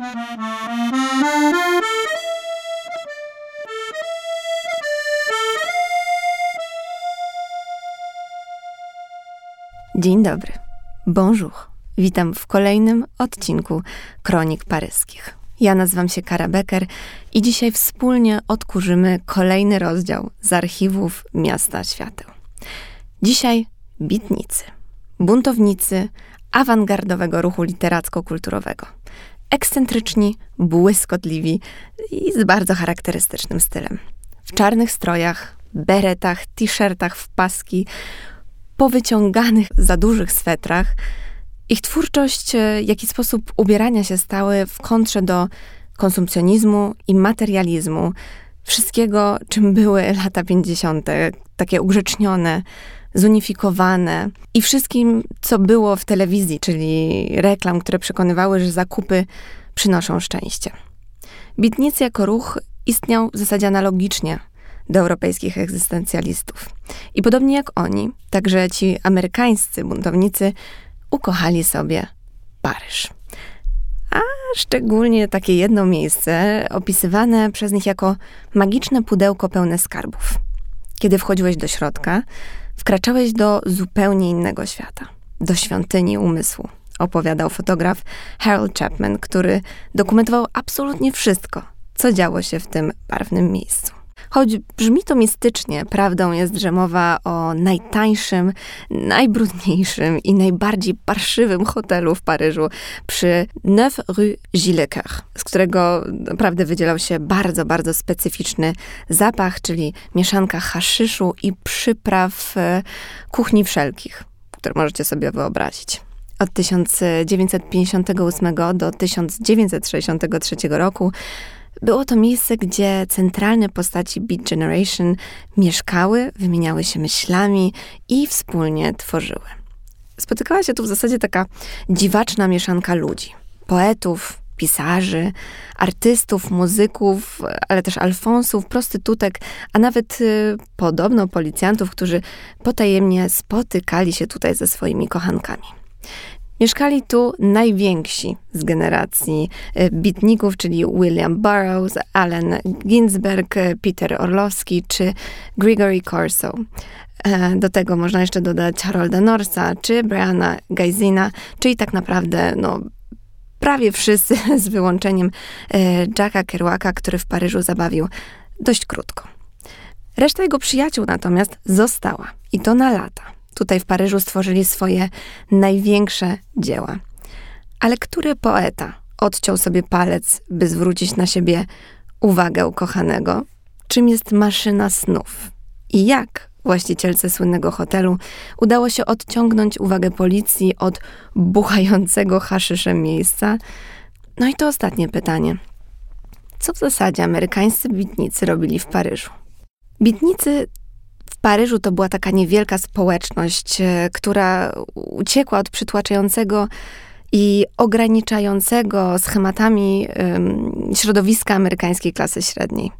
Dzień dobry. Bonjour. Witam w kolejnym odcinku Kronik Paryskich. Ja nazywam się Kara Becker i dzisiaj wspólnie odkurzymy kolejny rozdział z archiwów Miasta Świateł. Dzisiaj bitnicy, buntownicy awangardowego ruchu literacko-kulturowego. Ekscentryczni, błyskotliwi i z bardzo charakterystycznym stylem. W czarnych strojach, beretach, t-shirtach w paski, powyciąganych za dużych swetrach. Ich twórczość, e, jak i sposób ubierania się stały w kontrze do konsumpcjonizmu i materializmu, wszystkiego, czym były lata 50., takie ugrzecznione, zunifikowane i wszystkim, co było w telewizji, czyli reklam, które przekonywały, że zakupy przynoszą szczęście. Bitnicy jako ruch istniał w zasadzie analogicznie do europejskich egzystencjalistów. I podobnie jak oni, także ci amerykańscy buntownicy ukochali sobie Paryż. A szczególnie takie jedno miejsce opisywane przez nich jako magiczne pudełko pełne skarbów. Kiedy wchodziłeś do środka, wkraczałeś do zupełnie innego świata, do świątyni umysłu. Opowiadał fotograf Harold Chapman, który dokumentował absolutnie wszystko, co działo się w tym barwnym miejscu. Choć brzmi to mistycznie, prawdą jest, że mowa o najtańszym, najbrudniejszym i najbardziej parszywym hotelu w Paryżu przy Neuf rue Gillecoeur, z którego naprawdę wydzielał się bardzo, bardzo specyficzny zapach, czyli mieszanka haszyszu i przypraw e, kuchni wszelkich, które możecie sobie wyobrazić. Od 1958 do 1963 roku było to miejsce, gdzie centralne postaci Beat Generation mieszkały, wymieniały się myślami i wspólnie tworzyły. Spotykała się tu w zasadzie taka dziwaczna mieszanka ludzi, poetów, pisarzy, artystów, muzyków, ale też alfonsów, prostytutek, a nawet y, podobno policjantów, którzy potajemnie spotykali się tutaj ze swoimi kochankami. Mieszkali tu najwięksi z generacji e, bitników, czyli William Burroughs, Allen Ginsberg, e, Peter Orlowski czy Gregory Corso. E, do tego można jeszcze dodać Harolda Norsa czy Briana Geisina, czyli tak naprawdę no, prawie wszyscy z wyłączeniem Jacka Kerouaka, który w Paryżu zabawił dość krótko. Reszta jego przyjaciół natomiast została i to na lata. Tutaj w Paryżu stworzyli swoje największe dzieła. Ale który poeta odciął sobie palec, by zwrócić na siebie uwagę ukochanego? Czym jest maszyna snów? I jak właścicielce słynnego hotelu udało się odciągnąć uwagę policji od buchającego haszyszem miejsca? No i to ostatnie pytanie. Co w zasadzie amerykańscy bitnicy robili w Paryżu? Bitnicy Paryżu to była taka niewielka społeczność, e, która uciekła od przytłaczającego i ograniczającego schematami środowiska amerykańskiej klasy średniej.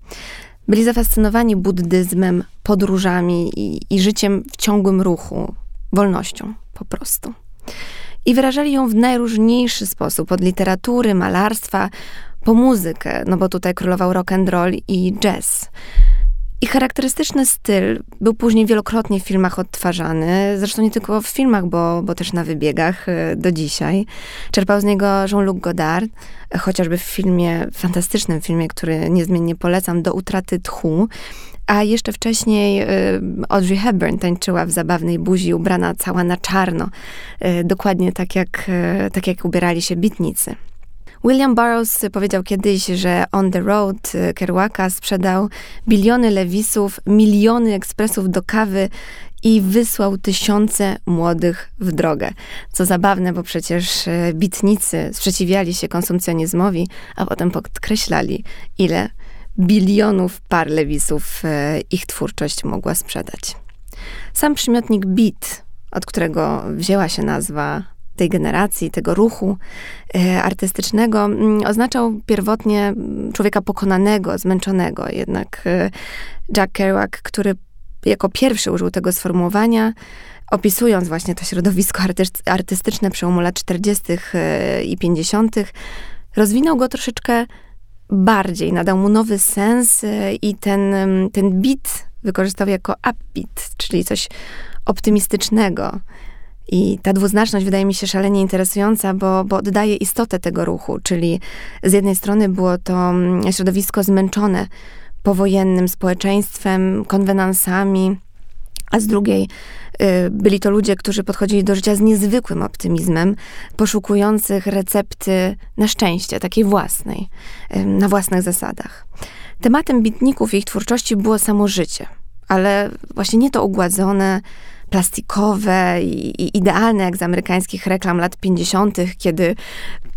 Byli zafascynowani buddyzmem, podróżami i, i życiem w ciągłym ruchu, wolnością po prostu. I wyrażali ją w najróżniejszy sposób, od literatury, malarstwa, po muzykę, no bo tutaj królował rock and roll i jazz. I charakterystyczny styl był później wielokrotnie w filmach odtwarzany, zresztą nie tylko w filmach, bo, bo też na wybiegach e, do dzisiaj. Czerpał z niego Jean-Luc Godard, chociażby w filmie, fantastycznym filmie, który niezmiennie polecam, Do utraty tchu. A jeszcze wcześniej e, Audrey Hepburn tańczyła w zabawnej buzi, ubrana cała na czarno, e, dokładnie tak jak, tak jak ubierali się bitnicy. William Burroughs powiedział kiedyś, że On the Road y, Kerouaka sprzedał biliony lewisów, miliony ekspresów do kawy i wysłał tysiące młodych w drogę. Co zabawne, bo przecież y, bitnicy sprzeciwiali się konsumpcjonizmowi, a potem podkreślali, ile bilionów par lewisów y, ich twórczość mogła sprzedać. Sam przymiotnik beat, od którego wzięła się nazwa tej generacji, tego ruchu e, artystycznego, mm, oznaczał pierwotnie mm, człowieka pokonanego, zmęczonego. Jednak e, Jack Kerouac, który jako pierwszy użył tego sformułowania, opisując właśnie to środowisko artystyczne przełomu lat 40. E, i 50., rozwinął go troszeczkę bardziej, nadał mu nowy sens i ten, ten beat wykorzystał jako upbeat, czyli coś optymistycznego. I ta dwuznaczność wydaje mi się szalenie interesująca, bo, bo oddaje istotę tego ruchu, czyli z jednej strony było to mm, środowisko zmęczone powojennym społeczeństwem, konwenansami, a z drugiej y, byli to ludzie, którzy podchodzili do życia z niezwykłym optymizmem, poszukujących recepty na szczęście, takiej własnej, na własnych zasadach. Tematem bitników i ich twórczości było samo życie, ale właśnie nie to ugładzone, plastikowe i, i idealne, jak z amerykańskich reklam lat 50., kiedy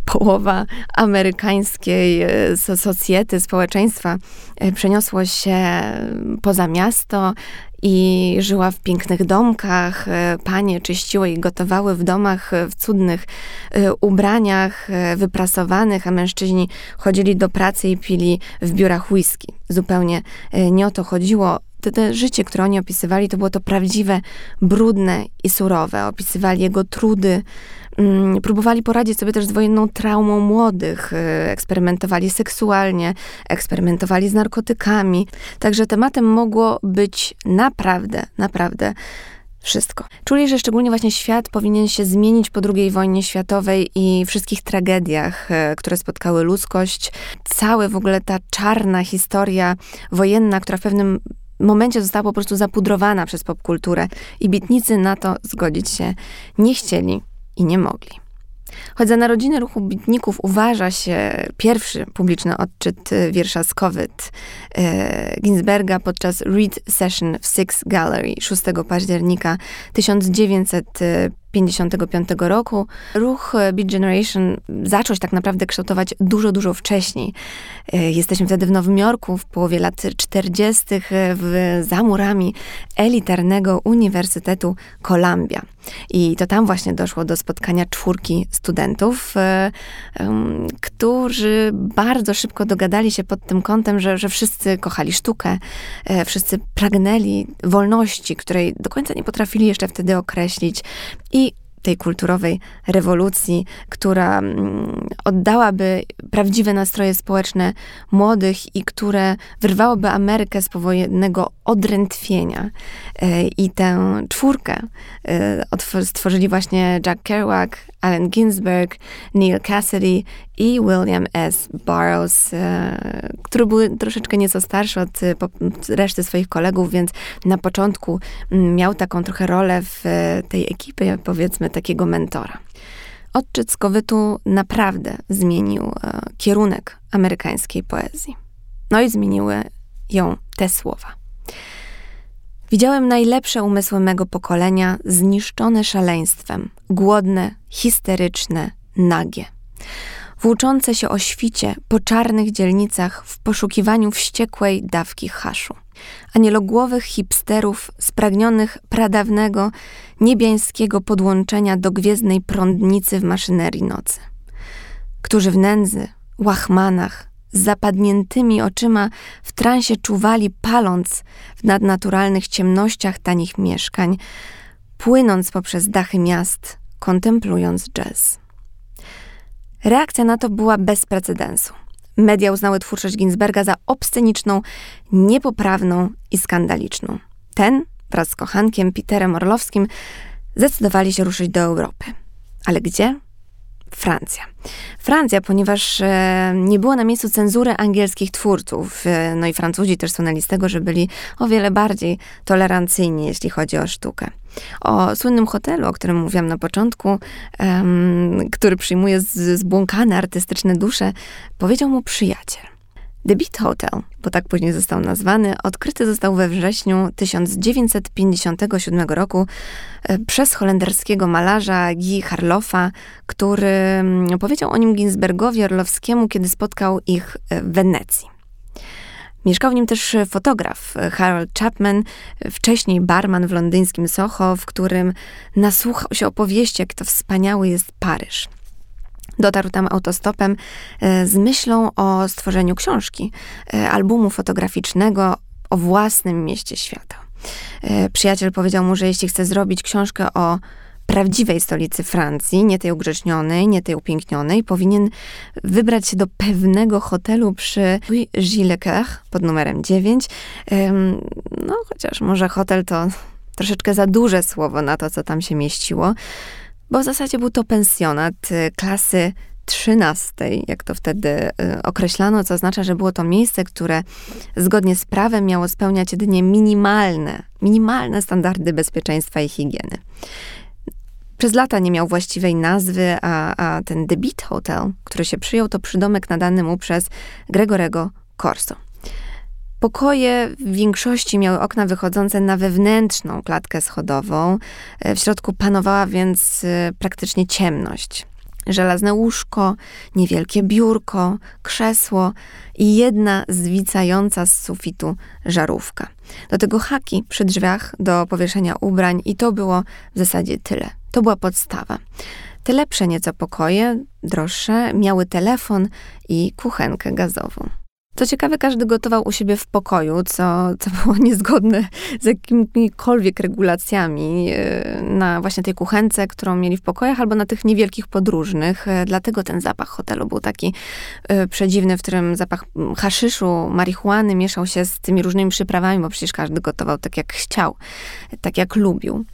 połowa amerykańskiej e, socjety, społeczeństwa e, przeniosło się poza miasto i żyła w pięknych domkach. E, panie czyściły i gotowały w domach w cudnych ubraniach wyprasowanych, a mężczyźni chodzili do pracy i pili w biurach whisky. Zupełnie nie o to chodziło to, to życie, które oni opisywali, to było to prawdziwe, brudne i surowe. Opisywali jego trudy, mm, próbowali poradzić sobie też z wojenną traumą młodych, y, eksperymentowali seksualnie, eksperymentowali z narkotykami. Także tematem mogło być naprawdę, naprawdę wszystko. Czuli, że szczególnie właśnie świat powinien się zmienić po II wojnie światowej i wszystkich tragediach, y, które spotkały ludzkość. Cała w ogóle ta czarna historia wojenna, która w pewnym momencie została po prostu zapudrowana przez popkulturę i bitnicy na to zgodzić się nie chcieli i nie mogli. Choć za narodziny ruchu bitników uważa się pierwszy publiczny odczyt wiersza z COVID e, Ginsberga podczas Read Session w Six Gallery 6 października 1950 1955 roku. Ruch e, Beat Generation zaczął się tak naprawdę kształtować dużo, dużo wcześniej. E, jesteśmy wtedy w Nowym Jorku w połowie lat 40., e, w, za murami elitarnego Uniwersytetu Columbia. I to tam właśnie doszło do spotkania czwórki studentów, którzy bardzo szybko dogadali się pod tym kątem, że, że wszyscy kochali sztukę, wszyscy pragnęli wolności, której do końca nie potrafili jeszcze wtedy określić. I tej kulturowej rewolucji, która mm, oddałaby prawdziwe nastroje społeczne młodych i które wyrwałoby Amerykę z powojennego odrętwienia. E, I tę czwórkę e, stworzyli właśnie Jack Kerouac, Allen Ginsberg, Neil Cassidy i William S. Burroughs, e, który był troszeczkę nieco starszy od reszty swoich kolegów, więc na początku mm, miał taką trochę rolę w tej ekipie, powiedzmy, takiego mentora. Odczyt Skowytu naprawdę zmienił kierunek amerykańskiej poezji. No i zmieniły ją te słowa. Widziałem najlepsze umysły mego pokolenia zniszczone szaleństwem, głodne, histeryczne, nagie. Włóczące się o świcie po czarnych dzielnicach w poszukiwaniu wściekłej dawki haszu. Anielogłowych hipsterów spragnionych pradawnego, niebiańskiego podłączenia do gwiezdnej prądnicy w maszynerii nocy. Którzy w nędzy, łachmanach, z zapadniętymi oczyma w transie czuwali, paląc w nadnaturalnych ciemnościach tanich mieszkań, płynąc poprzez dachy miast, kontemplując jazz. Reakcja na to była bez precedensu. Media uznały twórczość Ginsberga za obsceniczną, niepoprawną i skandaliczną. Ten wraz z kochankiem Peterem Orlowskim zdecydowali się ruszyć do Europy. Ale gdzie? Francja. Francja, ponieważ e, nie było na miejscu cenzury angielskich twórców, e, no i Francuzi też słynęli z tego, że byli o wiele bardziej tolerancyjni, jeśli chodzi o sztukę. O słynnym hotelu, o którym mówiłam na początku, um, który przyjmuje zbłąkane artystyczne dusze, powiedział mu przyjaciel. The Beat Hotel, bo tak później został nazwany, odkryty został we wrześniu 1957 roku e, przez holenderskiego malarza Guy Harloffa, który mm, powiedział o nim Ginsbergowi Orlowskiemu, kiedy spotkał ich e, w Wenecji. Mieszkał w nim też fotograf Harold Chapman, wcześniej barman w londyńskim Soho, w którym nasłuchał się opowieści, jak to wspaniały jest Paryż. Dotarł tam autostopem e, z myślą o stworzeniu książki, e, albumu fotograficznego o własnym mieście świata. E, przyjaciel powiedział mu, że jeśli chce zrobić książkę o prawdziwej stolicy Francji, nie tej ugrzecznionej, nie tej upięknionej, powinien wybrać się do pewnego hotelu przy Gilles pod numerem 9. No, chociaż może hotel to troszeczkę za duże słowo na to, co tam się mieściło, bo w zasadzie był to pensjonat y, klasy trzynastej, jak to wtedy y, określano, co oznacza, że było to miejsce, które zgodnie z prawem miało spełniać jedynie minimalne, minimalne standardy bezpieczeństwa i higieny. Przez lata nie miał właściwej nazwy, a, a ten Beat Hotel, który się przyjął, to przydomek nadany mu przez Gregorego Corso. Pokoje w większości miały okna wychodzące na wewnętrzną klatkę schodową. W środku panowała więc y, praktycznie ciemność żelazne łóżko, niewielkie biurko, krzesło i jedna zwicająca z sufitu żarówka. Do tego haki przy drzwiach do powieszenia ubrań i to było w zasadzie tyle. To była podstawa. Te lepsze nieco pokoje, droższe, miały telefon i kuchenkę gazową. Co ciekawe, każdy gotował u siebie w pokoju, co, co było niezgodne z jakimikolwiek regulacjami e, na właśnie tej kuchence, którą mieli w pokojach, albo na tych niewielkich podróżnych. E, dlatego ten zapach hotelu był taki e, przedziwny, w którym zapach haszyszu, marihuany mieszał się z tymi różnymi przyprawami, bo przecież każdy gotował tak, jak chciał, tak, jak lubił.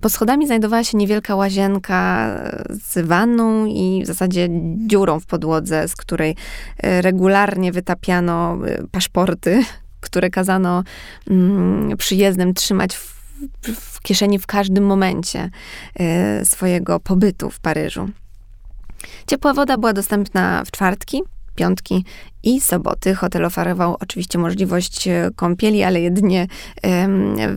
Pod schodami znajdowała się niewielka łazienka z wanną i w zasadzie dziurą w podłodze, z której e, regularnie wytapiano e, paszporty, które kazano mm, przyjezdnym trzymać w, w kieszeni w każdym momencie e, swojego pobytu w Paryżu. Ciepła woda była dostępna w czwartki, piątki i soboty. Hotel oferował oczywiście możliwość e, kąpieli, ale jedynie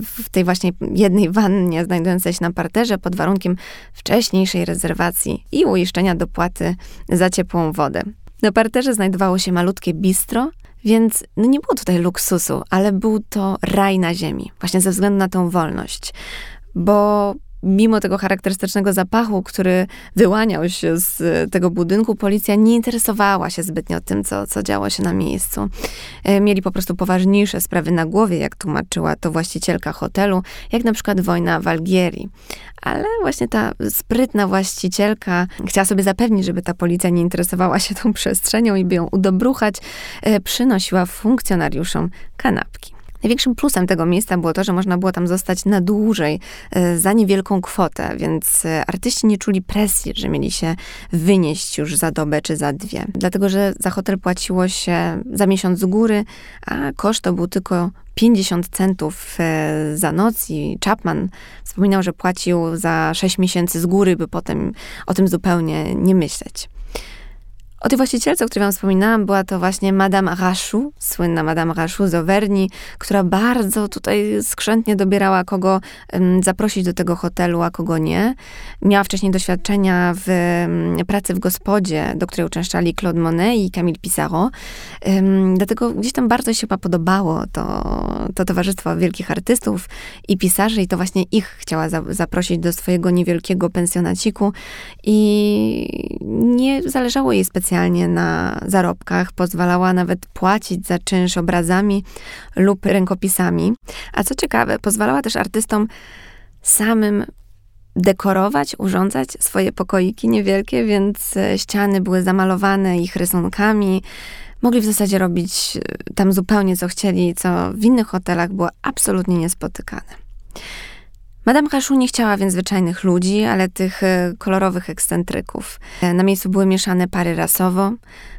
w tej właśnie jednej wannie znajdującej się na parterze pod warunkiem wcześniejszej rezerwacji i uiszczenia dopłaty za ciepłą wodę. Na parterze znajdowało się malutkie bistro, więc no nie było tutaj luksusu, ale był to raj na ziemi, właśnie ze względu na tą wolność. Bo mimo tego charakterystycznego zapachu, który wyłaniał się z tego budynku, policja nie interesowała się zbytnio tym, co, co działo się na miejscu. E, mieli po prostu poważniejsze sprawy na głowie, jak tłumaczyła to właścicielka hotelu, jak na przykład wojna w Algierii. Ale właśnie ta sprytna właścicielka chciała sobie zapewnić, żeby ta policja nie interesowała się tą przestrzenią i by ją udobruchać, e, przynosiła funkcjonariuszom kanapki. Największym plusem tego miejsca było to, że można było tam zostać na dłużej e, za niewielką kwotę, więc e, artyści nie czuli presji, że mieli się wynieść już za dobę czy za dwie. Dlatego, że za hotel płaciło się za miesiąc z góry, a koszt to był tylko 50 centów e, za noc i Chapman wspominał, że płacił za 6 miesięcy z góry, by potem o tym zupełnie nie myśleć. O tej właścicielce, o której wam wspominałam, była to właśnie Madame Rachou, słynna Madame Rachou z Auvergne, która bardzo tutaj skrzętnie dobierała, kogo zaprosić do tego hotelu, a kogo nie. Miała wcześniej doświadczenia w pracy w gospodzie, do której uczęszczali Claude Monet i Camille Pissarro. Dlatego gdzieś tam bardzo się chyba podobało to, to towarzystwo wielkich artystów i pisarzy i to właśnie ich chciała za, zaprosić do swojego niewielkiego pensjonaciku i nie zależało jej specjalnie specjalnie na zarobkach, pozwalała nawet płacić za czynsz obrazami lub rękopisami. A co ciekawe, pozwalała też artystom samym dekorować, urządzać swoje pokoiki niewielkie, więc e, ściany były zamalowane ich rysunkami. Mogli w zasadzie robić e, tam zupełnie co chcieli, co w innych hotelach było absolutnie niespotykane. Madame Kaszu nie chciała więc zwyczajnych ludzi, ale tych e, kolorowych ekscentryków. E, na miejscu były mieszane pary rasowo,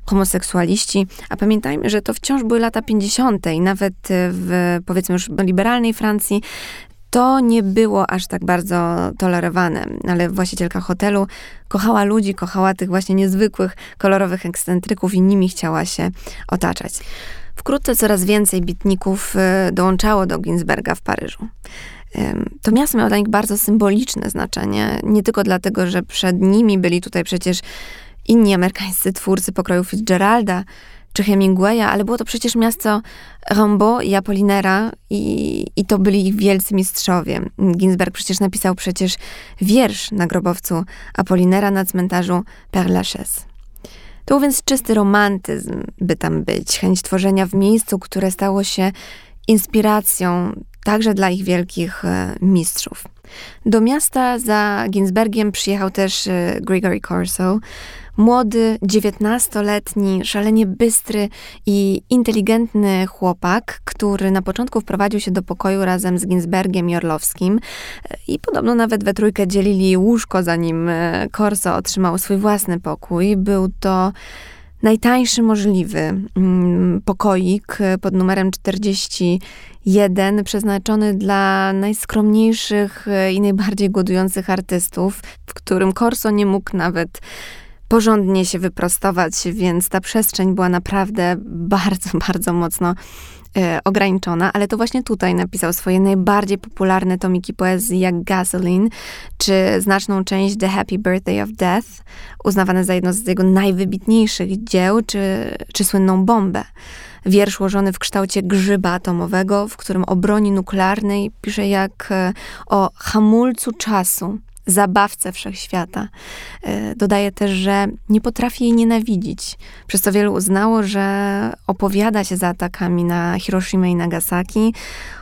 homoseksualiści, a pamiętajmy, że to wciąż były lata 50. i nawet e, w powiedzmy już liberalnej Francji to nie było aż tak bardzo tolerowane, ale właścicielka hotelu kochała ludzi, kochała tych właśnie niezwykłych, kolorowych ekscentryków i nimi chciała się otaczać. Wkrótce coraz więcej bitników dołączało do Ginsberga w Paryżu. To miasto miało dla nich bardzo symboliczne znaczenie. Nie tylko dlatego, że przed nimi byli tutaj przecież inni amerykańscy twórcy pokroju Fitzgeralda czy Hemingwaya, ale było to przecież miasto Rambo i Apollinera i, i to byli ich wielcy mistrzowie. Ginsberg przecież napisał przecież wiersz na grobowcu Apollinera na cmentarzu Père Lachaise. To był więc czysty romantyzm, by tam być, chęć tworzenia w miejscu, które stało się inspiracją także dla ich wielkich e, mistrzów. Do miasta za Ginsbergiem przyjechał też e, Gregory Corso, młody, dziewiętnastoletni, szalenie bystry i inteligentny chłopak, który na początku wprowadził się do pokoju razem z Ginsbergiem i Orlowskim i podobno nawet we trójkę dzielili łóżko, zanim e, Corso otrzymał swój własny pokój. Był to najtańszy możliwy mm, pokoik pod numerem 41, przeznaczony dla najskromniejszych e, i najbardziej głodujących artystów, w którym Corso nie mógł nawet porządnie się wyprostować, więc ta przestrzeń była naprawdę bardzo, bardzo mocno e, ograniczona, ale to właśnie tutaj napisał swoje najbardziej popularne tomiki poezji jak Gasoline, czy znaczną część The Happy Birthday of Death, uznawane za jedno z jego najwybitniejszych dzieł, czy, czy słynną Bombę. Wiersz ułożony w kształcie grzyba atomowego, w którym o broni nuklearnej pisze jak e, o hamulcu czasu, zabawcę wszechświata. E, dodaje też, że nie potrafi jej nienawidzić, przez co wielu uznało, że opowiada się za atakami na Hiroshima i Nagasaki,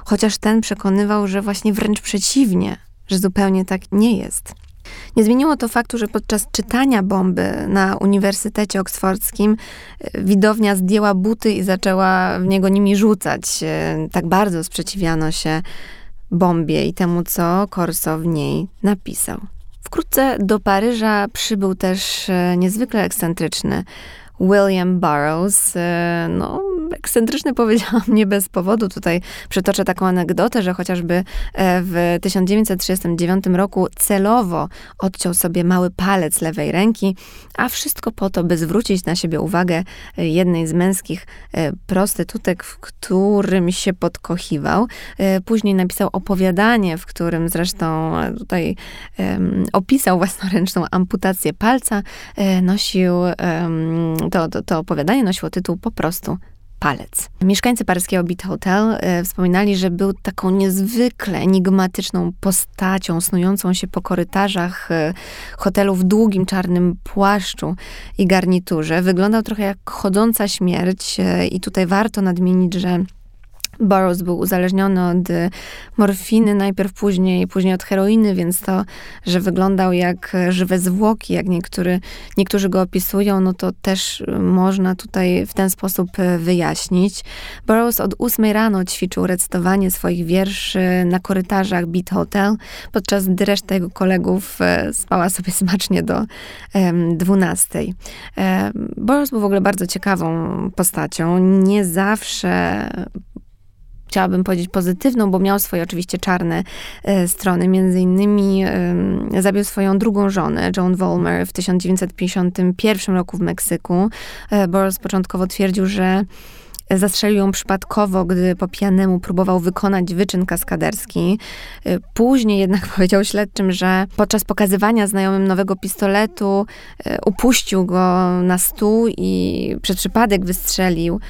chociaż ten przekonywał, że właśnie wręcz przeciwnie, że zupełnie tak nie jest. Nie zmieniło to faktu, że podczas czytania bomby na Uniwersytecie Oksfordzkim e, widownia zdjęła buty i zaczęła w niego nimi rzucać. E, tak bardzo sprzeciwiano się bombie i temu, co Corso w niej napisał. Wkrótce do Paryża przybył też e, niezwykle ekscentryczny William Burroughs. No, ekscentryczny powiedziałam nie bez powodu. Tutaj przytoczę taką anegdotę, że chociażby e, w 1939 roku celowo odciął sobie mały palec lewej ręki, a wszystko po to, by zwrócić na siebie uwagę jednej z męskich e, prostytutek, w którym się podkochiwał. Później napisał opowiadanie, w którym zresztą tutaj opisał własnoręczną amputację palca. Nosił to, to, to opowiadanie nosiło tytuł po prostu palec. Mieszkańcy paryskiego Beat Hotel e, wspominali, że był taką niezwykle enigmatyczną postacią, snującą się po korytarzach e, hotelu w długim czarnym płaszczu i garniturze. Wyglądał trochę jak chodząca śmierć e, i tutaj warto nadmienić, że Burroughs był uzależniony od y, morfiny, najpierw później, później od heroiny, więc to, że wyglądał jak żywe zwłoki, jak niektóry, niektórzy go opisują, no to też y, można tutaj w ten sposób y, wyjaśnić. Burroughs od ósmej rano ćwiczył recytowanie swoich wierszy na korytarzach Beat Hotel, podczas gdy reszta jego kolegów spała sobie smacznie do dwunastej. Burroughs był w ogóle bardzo ciekawą postacią. Nie zawsze chciałabym powiedzieć pozytywną, bo miał swoje oczywiście czarne e, strony. Między innymi e, zabił swoją drugą żonę, Joan Vollmer, w 1951 roku w Meksyku. E, początkowo twierdził, że Zastrzelił ją przypadkowo, gdy po pijanemu próbował wykonać wyczyn kaskaderski. Y, później jednak powiedział śledczym, że podczas pokazywania znajomym nowego pistoletu y, upuścił go na stół i przez przypadek wystrzelił,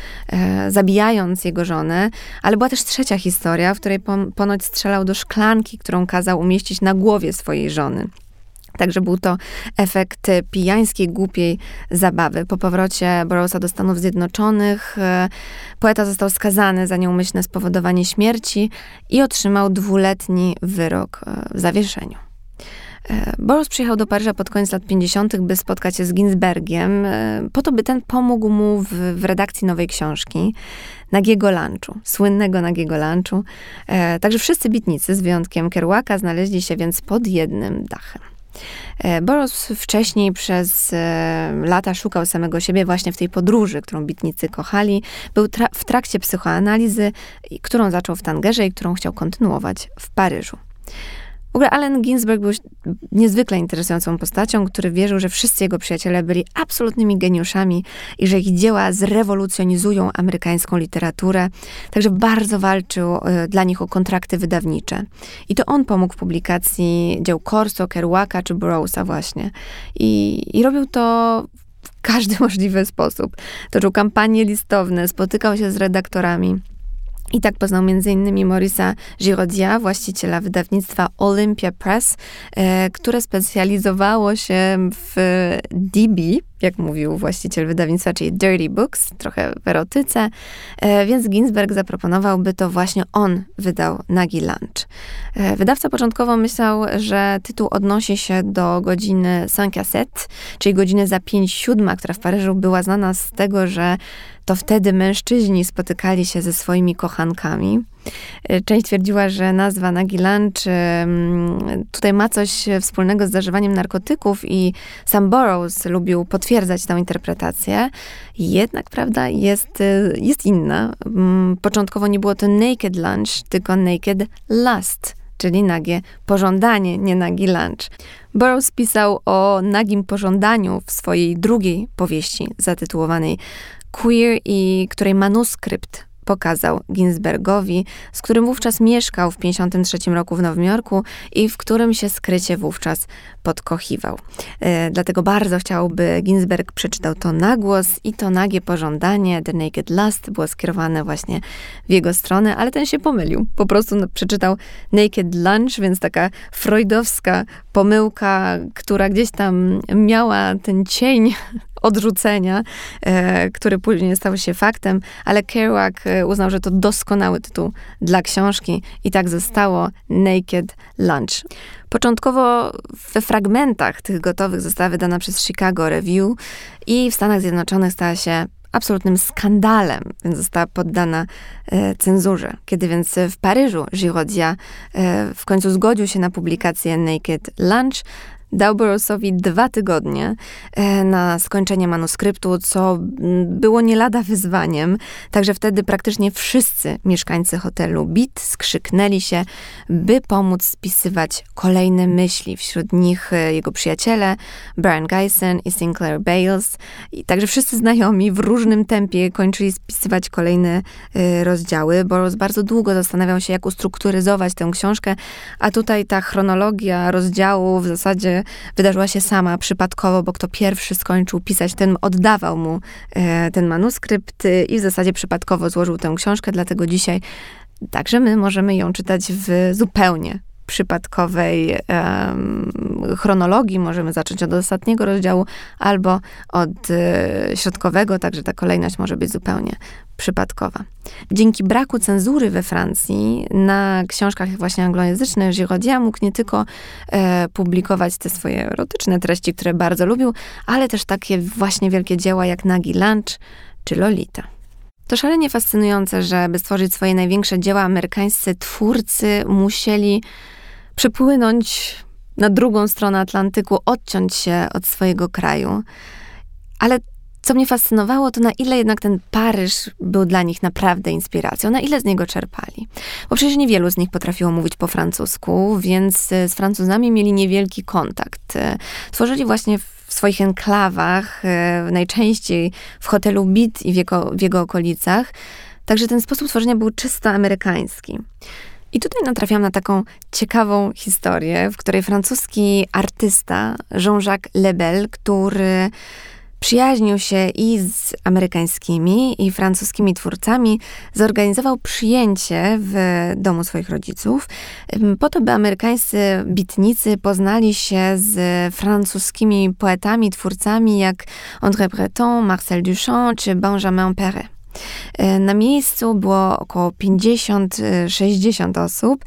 y, zabijając jego żonę. Ale była też trzecia historia, w której ponoć strzelał do szklanki, którą kazał umieścić na głowie swojej żony. Także był to efekt pijańskiej, głupiej zabawy. Po powrocie Burroughsa do Stanów Zjednoczonych e, poeta został skazany za nieumyślne spowodowanie śmierci i otrzymał dwuletni wyrok e, w zawieszeniu. E, Burroughs przyjechał do Paryża pod koniec lat 50., by spotkać się z Ginsbergiem, po to, by ten pomógł mu w, w redakcji nowej książki, Nagiego Lunchu, słynnego Nagiego Lunchu. Także wszyscy bitnicy, z wyjątkiem Kerouaka, znaleźli się więc pod jednym dachem. E, Boros wcześniej przez e, lata szukał samego siebie właśnie w tej podróży, którą bitnicy kochali. Był tra- w trakcie psychoanalizy, którą zaczął w Tangerze i którą chciał kontynuować w Paryżu. Ogóle Allen Ginsberg był niezwykle interesującą postacią, który wierzył, że wszyscy jego przyjaciele byli absolutnymi geniuszami i że ich dzieła zrewolucjonizują amerykańską literaturę. Także bardzo walczył e, dla nich o kontrakty wydawnicze. I to on pomógł w publikacji dzieł Corso, Kerouaka czy Burroughsa właśnie. I, i robił to w każdy możliwy sposób. Toczył kampanie listowne, spotykał się z redaktorami I tak poznał m.in. Maurice'a Girodia, właściciela wydawnictwa Olympia Press, e, które specjalizowało się w DB, jak mówił właściciel wydawnictwa, czyli Dirty Books, trochę w erotyce, e, więc Ginsberg zaproponował, by to właśnie on wydał Nagi Lunch. E, wydawca początkowo myślał, że tytuł odnosi się do godziny 5 à 7, czyli godziny za 5 siódma, która w Paryżu była znana z tego, że to wtedy mężczyźni spotykali się ze swoimi kochankami. E, część twierdziła, że nazwa Nagi Lunch tutaj ma coś wspólnego z zażywaniem narkotyków i sam Burroughs lubił potwierdzać tę interpretację. Jednak prawda jest, e, jest inna. Mm, początkowo nie było to naked lunch, tylko naked lust, czyli nagie pożądanie, nie nagi lunch. Burroughs pisał o nagim pożądaniu w swojej drugiej powieści zatytułowanej Queer i której manuskrypt pokazał Ginsbergowi, z którym wówczas mieszkał w 1953 roku w Nowym Jorku i w którym się skrycie wówczas podkochiwał. E, dlatego bardzo chciał, by Ginsberg przeczytał to na głos i to nagie pożądanie, The Naked Lust, było skierowane właśnie w jego stronę, ale ten się pomylił. Po prostu przeczytał Naked Lunch, więc taka freudowska pomyłka, która gdzieś tam miała ten cień odrzucenia, e, który później stał się faktem, ale Kerouac e, uznał, że to doskonały tytuł dla książki i tak zostało Naked Lunch. Początkowo we fragmentach tych gotowych została wydana przez Chicago Review i w Stanach Zjednoczonych stała się absolutnym skandalem, więc została poddana e, cenzurze. Kiedy więc w Paryżu Girodia e, w końcu zgodził się na publikację Naked Lunch, dał Burroughsowi dwa tygodnie e, na skończenie manuskryptu, co było nie lada wyzwaniem. Także wtedy praktycznie wszyscy mieszkańcy hotelu Beat skrzyknęli się, by pomóc spisywać kolejne myśli. Wśród nich e, jego przyjaciele Brian Geisen i Sinclair Bales. I także wszyscy znajomi w różnym tempie kończyli spisywać kolejne e, rozdziały. Burroughs bardzo długo zastanawiał się, jak ustrukturyzować tę książkę, a tutaj ta chronologia rozdziału w zasadzie wydarzyła się sama, przypadkowo, bo kto pierwszy skończył pisać, ten oddawał mu e, ten manuskrypt i w zasadzie przypadkowo złożył tę książkę, dlatego dzisiaj także my możemy ją czytać w zupełnie przypadkowej um, chronologii. Możemy zacząć od ostatniego rozdziału albo od y, środkowego, także ta kolejność może być zupełnie przypadkowa. Dzięki braku cenzury we Francji na książkach właśnie anglojęzycznych Girodia mógł nie tylko e, publikować te swoje erotyczne treści, które bardzo lubił, ale też takie właśnie wielkie dzieła jak Nagi Lunch czy Lolita. To szalenie fascynujące, że by stworzyć swoje największe dzieła, amerykańscy twórcy musieli przepłynąć na drugą stronę Atlantyku, odciąć się od swojego kraju. Ale co mnie fascynowało, to na ile jednak ten Paryż był dla nich naprawdę inspiracją, na ile z niego czerpali. Bo przecież niewielu z nich potrafiło mówić po francusku, więc e, z Francuzami mieli niewielki kontakt. E, tworzyli właśnie w swoich enklawach, e, najczęściej w hotelu Bit i w jego, w jego okolicach. Także ten sposób tworzenia był czysto amerykański. I tutaj natrafiam na taką ciekawą historię, w której francuski artysta Jean-Jacques Lebel, który przyjaźnił się i z amerykańskimi, i francuskimi twórcami, zorganizował przyjęcie w domu swoich rodziców, po to, by amerykańscy bitnicy poznali się z francuskimi poetami, twórcami jak André Breton, Marcel Duchamp czy Benjamin Perret. E, na miejscu było około 50-60 osób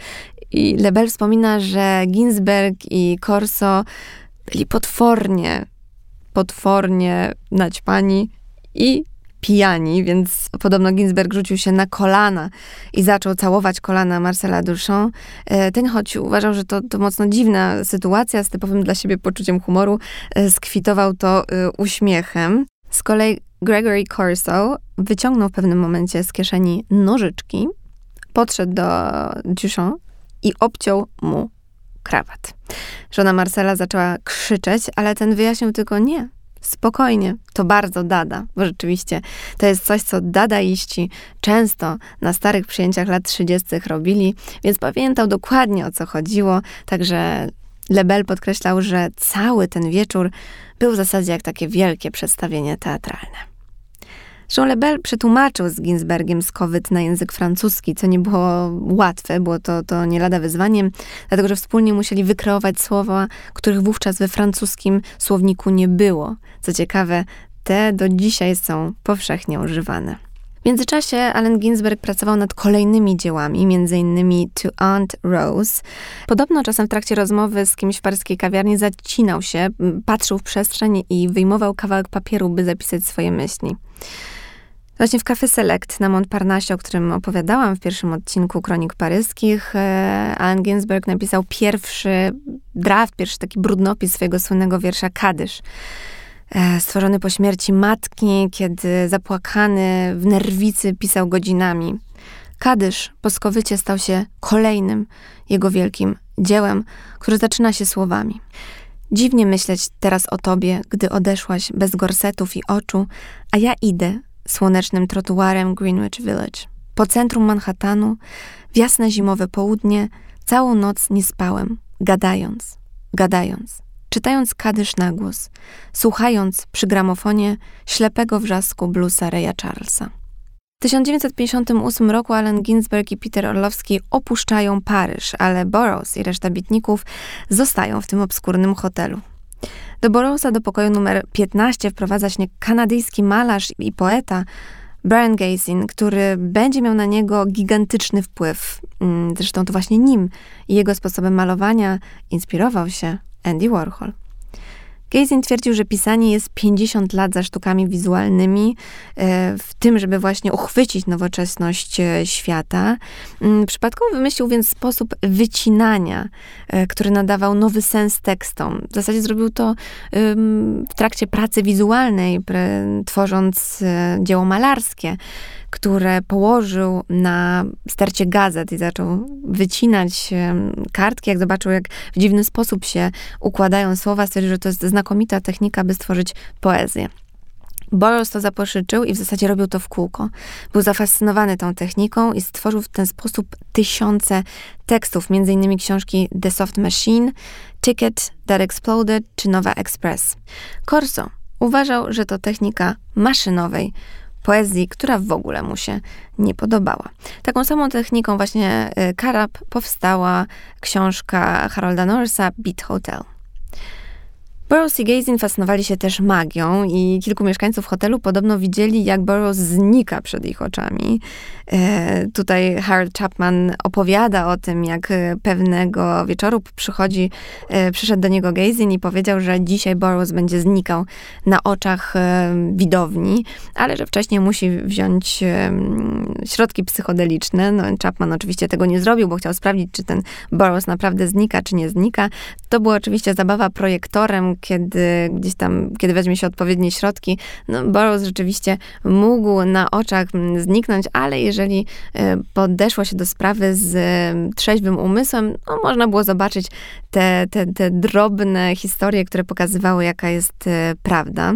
i Lebel wspomina, że Ginsberg i Corso byli potwornie, potwornie naćpani i pijani, więc podobno Ginsberg rzucił się na kolana i zaczął całować kolana Marcela Duchamp. E, ten, choć uważał, że to, to mocno dziwna sytuacja z typowym dla siebie poczuciem humoru, e, skwitował to uśmiechem. Z kolei Gregory Corso wyciągnął w pewnym momencie z kieszeni nożyczki, podszedł do Duchamp i obciął mu krawat. Żona Marcela zaczęła krzyczeć, ale ten wyjaśnił tylko nie. Spokojnie, to bardzo dada, bo rzeczywiście to jest coś, co dadaiści często na starych przyjęciach lat 30. robili, więc pamiętał dokładnie o co chodziło, także Lebel podkreślał, że cały ten wieczór był w zasadzie jak takie wielkie przedstawienie teatralne. Zresztą Lebel przetłumaczył z Ginsbergiem z COVID na język francuski, co nie było łatwe, było to, to nie lada wyzwaniem, dlatego że wspólnie musieli wykreować słowa, których wówczas we francuskim słowniku nie było. Co ciekawe, te do dzisiaj są powszechnie używane. W międzyczasie Allen Ginsberg pracował nad kolejnymi dziełami, m.in. To Aunt Rose. Podobno czasem w trakcie rozmowy z kimś w paryskiej kawiarni zacinał się, patrzył w przestrzeń i wyjmował kawałek papieru, by zapisać swoje myśli. Właśnie w Café Select na Montparnasse, o którym opowiadałam w pierwszym odcinku Kronik Paryskich, e, Allen Ginsberg napisał pierwszy draft, pierwszy taki brudnopis swojego słynnego wiersza Kadysz. E, stworzony po śmierci matki, kiedy zapłakany w nerwicy pisał godzinami. Kadysz po skowycie stał się kolejnym jego wielkim dziełem, które zaczyna się słowami. Dziwnie myśleć teraz o tobie, gdy odeszłaś bez gorsetów i oczu, a ja idę słonecznym trotuarem Greenwich Village. Po centrum Manhattanu, w jasne zimowe południe, całą noc nie spałem, gadając, gadając czytając kadysz na głos, słuchając przy gramofonie ślepego wrzasku bluesa Raya Charlesa. W 1958 roku Allen Ginsberg i Peter Orlowski opuszczają Paryż, ale Burroughs i reszta bitników zostają w tym obskurnym hotelu. Do Burroughsa do pokoju numer 15 wprowadza się kanadyjski malarz i poeta Brian Gazin, który będzie miał na niego gigantyczny wpływ. Mm, zresztą to właśnie nim i jego sposobem malowania inspirował się Andy Warhol. Gazin twierdził, że pisanie jest 50 lat za sztukami wizualnymi, e, w tym, żeby właśnie uchwycić nowoczesność e, świata. Mm, przypadkowo wymyślił więc sposób wycinania, e, który nadawał nowy sens tekstom. W zasadzie zrobił to w trakcie pracy wizualnej, tworząc dzieło malarskie które położył na stercie gazet i zaczął wycinać kartki, jak zobaczył, jak w dziwny sposób się układają słowa, stwierdził, że to jest znakomita technika, by stworzyć poezję. Boros to zaposzyczył i w zasadzie robił to w kółko. Był zafascynowany tą techniką i stworzył w ten sposób tysiące tekstów, innymi książki The Soft Machine, Ticket That Exploded czy Nowa Express. Corso uważał, że to technika maszynowej poezji, która w ogóle mu się nie podobała. Taką samą techniką właśnie y, Karab powstała książka Harolda Norrisa Beat Hotel. Burroughs i Gazin fascynowali się też magią i kilku mieszkańców hotelu podobno widzieli, jak Burroughs znika przed ich oczami. E, tutaj Harold Chapman opowiada o tym, jak pewnego wieczoru przychodzi, e, przyszedł do niego Gazin i powiedział, że dzisiaj Burroughs będzie znikał na oczach e, widowni, ale że wcześniej musi wziąć e, środki psychodeliczne. No, Chapman oczywiście tego nie zrobił, bo chciał sprawdzić, czy ten Burroughs naprawdę znika, czy nie znika. To była oczywiście zabawa projektorem, kiedy gdzieś tam, kiedy weźmie się odpowiednie środki, no Burroughs rzeczywiście mógł na oczach mm, zniknąć, ale jeżeli e, podeszło się do sprawy z e, trzeźwym umysłem, no można było zobaczyć te, te, te drobne historie, które pokazywały, jaka jest e, prawda.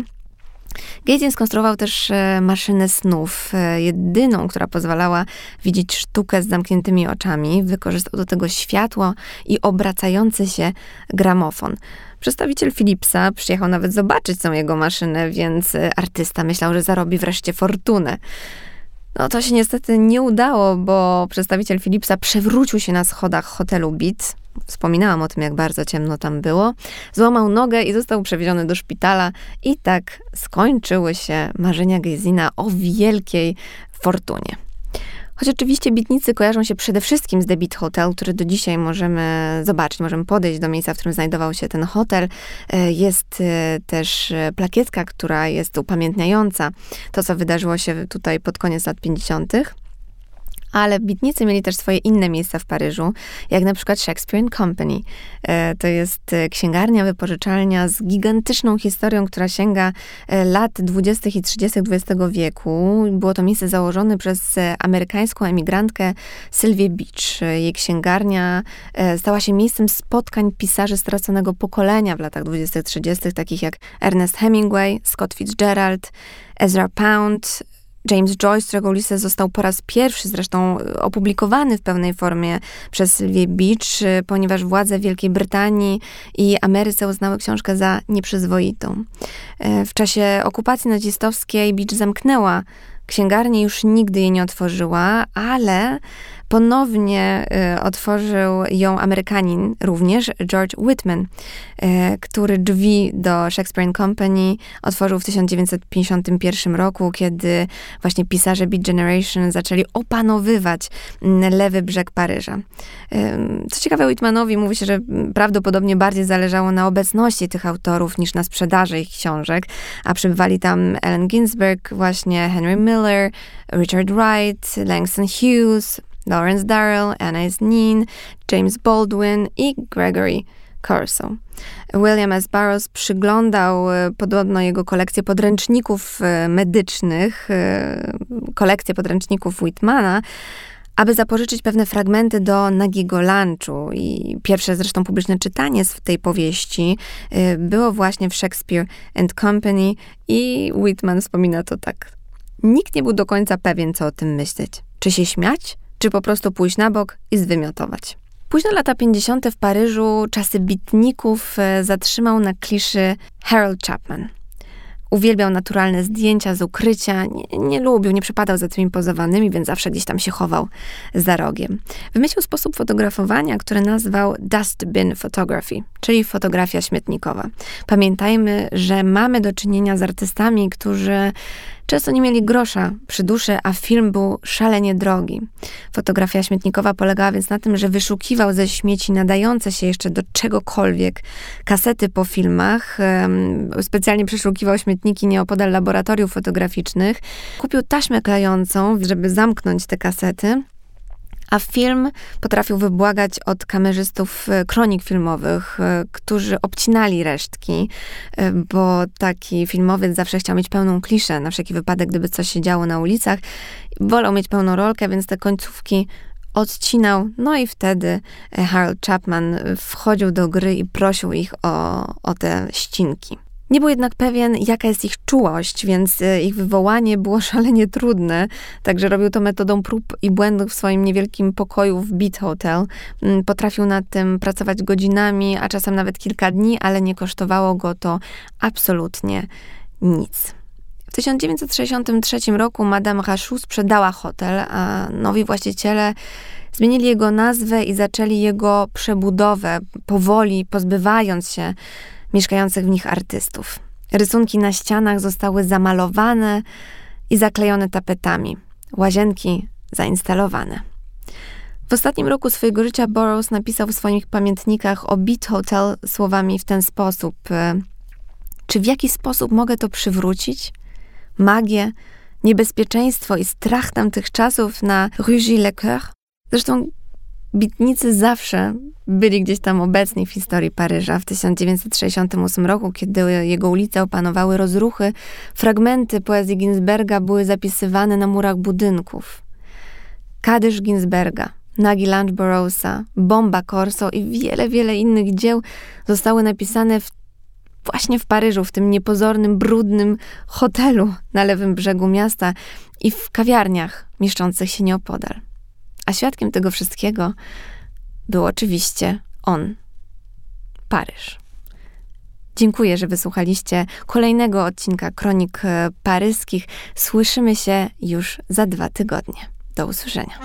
Gaten skonstruował też e, maszynę snów, e, jedyną, która pozwalała widzieć sztukę z zamkniętymi oczami. Wykorzystał do tego światło i obracający się gramofon. Przedstawiciel Philipsa przyjechał nawet zobaczyć tą jego maszynę, więc e, artysta myślał, że zarobi wreszcie fortunę. No to się niestety nie udało, bo przedstawiciel Philipsa przewrócił się na schodach hotelu Beat. Wspominałam o tym, jak bardzo ciemno tam było. Złamał nogę i został przewieziony do szpitala. I tak skończyły się marzenia Gezina o wielkiej fortunie. Choć oczywiście bitnicy kojarzą się przede wszystkim z Beat Hotel, który do dzisiaj możemy zobaczyć, możemy podejść do miejsca, w którym znajdował się ten hotel. E, jest e, też e, plakietka, która jest upamiętniająca to, co wydarzyło się tutaj pod koniec lat 50 ale bitnicy mieli też swoje inne miejsca w Paryżu, jak na przykład Shakespeare Company. E, to jest e, księgarnia, wypożyczalnia z gigantyczną historią, która sięga e, lat 20. i 30. XX wieku. Było to miejsce założone przez amerykańską emigrantkę Sylwię Beach. Jej księgarnia stała się miejscem spotkań pisarzy straconego pokolenia w latach 20-30, takich jak Ernest Hemingway, Scott Fitzgerald, Ezra Pound, James Joyce, którego Ulysses został po raz pierwszy zresztą e, opublikowany w pełnej formie przez Sylwię Beach, e, ponieważ władze Wielkiej Brytanii i Ameryce uznały książkę za nieprzyzwoitą. W czasie okupacji nazistowskiej Beach zamknęła księgarnię, już nigdy jej nie otworzyła, ale Ponownie y, otworzył ją Amerykanin również, George Whitman, y, który drzwi do Shakespeare Company otworzył w 1951 roku, kiedy właśnie pisarze Beat Generation zaczęli opanowywać mm, lewy brzeg Paryża. Y, co ciekawe, Whitmanowi mówi się, że prawdopodobnie bardziej zależało na obecności tych autorów niż na sprzedaży ich książek, a przybywali tam Allen Ginsberg, właśnie Henry Miller, Richard Wright, Langston Hughes, Lawrence Darrell, Anais Nin, James Baldwin i Gregory Corso. William S. Burroughs przyglądał e, podobno jego kolekcję podręczników e, medycznych, e, kolekcję podręczników Whitmana, aby zapożyczyć pewne fragmenty do nagiego lunchu. I pierwsze zresztą publiczne czytanie z tej powieści było właśnie w Shakespeare and Company i Whitman wspomina to tak. Nikt nie był do końca pewien, co o tym myśleć. Czy się śmiać? Czy po prostu pójść na bok i zwymiotować. Późne lata 50. w Paryżu czasy bitników e, zatrzymał na kliszy Harold Chapman. Uwielbiał naturalne zdjęcia z ukrycia, nie, nie, lubił, nie przypadał za tymi pozowanymi, więc zawsze gdzieś tam się chował za rogiem. Wymyślił sposób fotografowania, który nazwał dustbin photography, czyli fotografia śmietnikowa. Pamiętajmy, że mamy do czynienia z artystami, którzy Często nie mieli grosza przy duszy, a film był szalenie drogi. Fotografia śmietnikowa polegała więc na tym, że wyszukiwał ze śmieci nadające się jeszcze do czegokolwiek kasety po filmach. Specjalnie przeszukiwał śmietniki nieopodal laboratoriów fotograficznych. Kupił taśmę klejącą, żeby zamknąć te kasety. A film potrafił wybłagać od kamerzystów e, kronik filmowych, e, którzy obcinali resztki, e, bo taki filmowiec zawsze chciał mieć pełną kliszę, na wszelki wypadek, gdyby coś się działo na ulicach. Wolał mieć pełną rolkę, więc te końcówki odcinał. No i wtedy Harold Chapman wchodził do gry i prosił ich o, o te ścinki. Nie był jednak pewien, jaka jest ich czułość, więc e, ich wywołanie było szalenie trudne. Także robił to metodą prób i błędów w swoim niewielkim pokoju w Beat Hotel. Mm, potrafił nad tym pracować godzinami, a czasem nawet kilka dni, ale nie kosztowało go to absolutnie nic. W 1963 roku Madame Rachou sprzedała hotel, a nowi właściciele zmienili jego nazwę i zaczęli jego przebudowę, powoli pozbywając się mieszkających w nich artystów. Rysunki na ścianach zostały zamalowane i zaklejone tapetami, łazienki zainstalowane. W ostatnim roku swojego życia Burroughs napisał w swoich pamiętnikach o Beat Hotel słowami w ten sposób. E, czy w jaki sposób mogę to przywrócić? Magię, niebezpieczeństwo i strach tamtych czasów na Rue Gilles-le-Coeur? Zresztą Bitnicy zawsze byli gdzieś tam obecni w historii Paryża. W 1968 roku, kiedy jego ulice opanowały rozruchy, fragmenty poezji Ginsberga były zapisywane na murach budynków. Kadysz Ginsberga, Nagi Lunch Burroughsa, Bomba Corso i wiele, wiele innych dzieł zostały napisane w, właśnie w Paryżu, w tym niepozornym, brudnym hotelu na lewym brzegu miasta i w kawiarniach mieszczących się nieopodal. A świadkiem tego wszystkiego był oczywiście on, Paryż. Dziękuję, że wysłuchaliście kolejnego odcinka Kronik e, Paryskich. Słyszymy się już za dwa tygodnie. Do usłyszenia.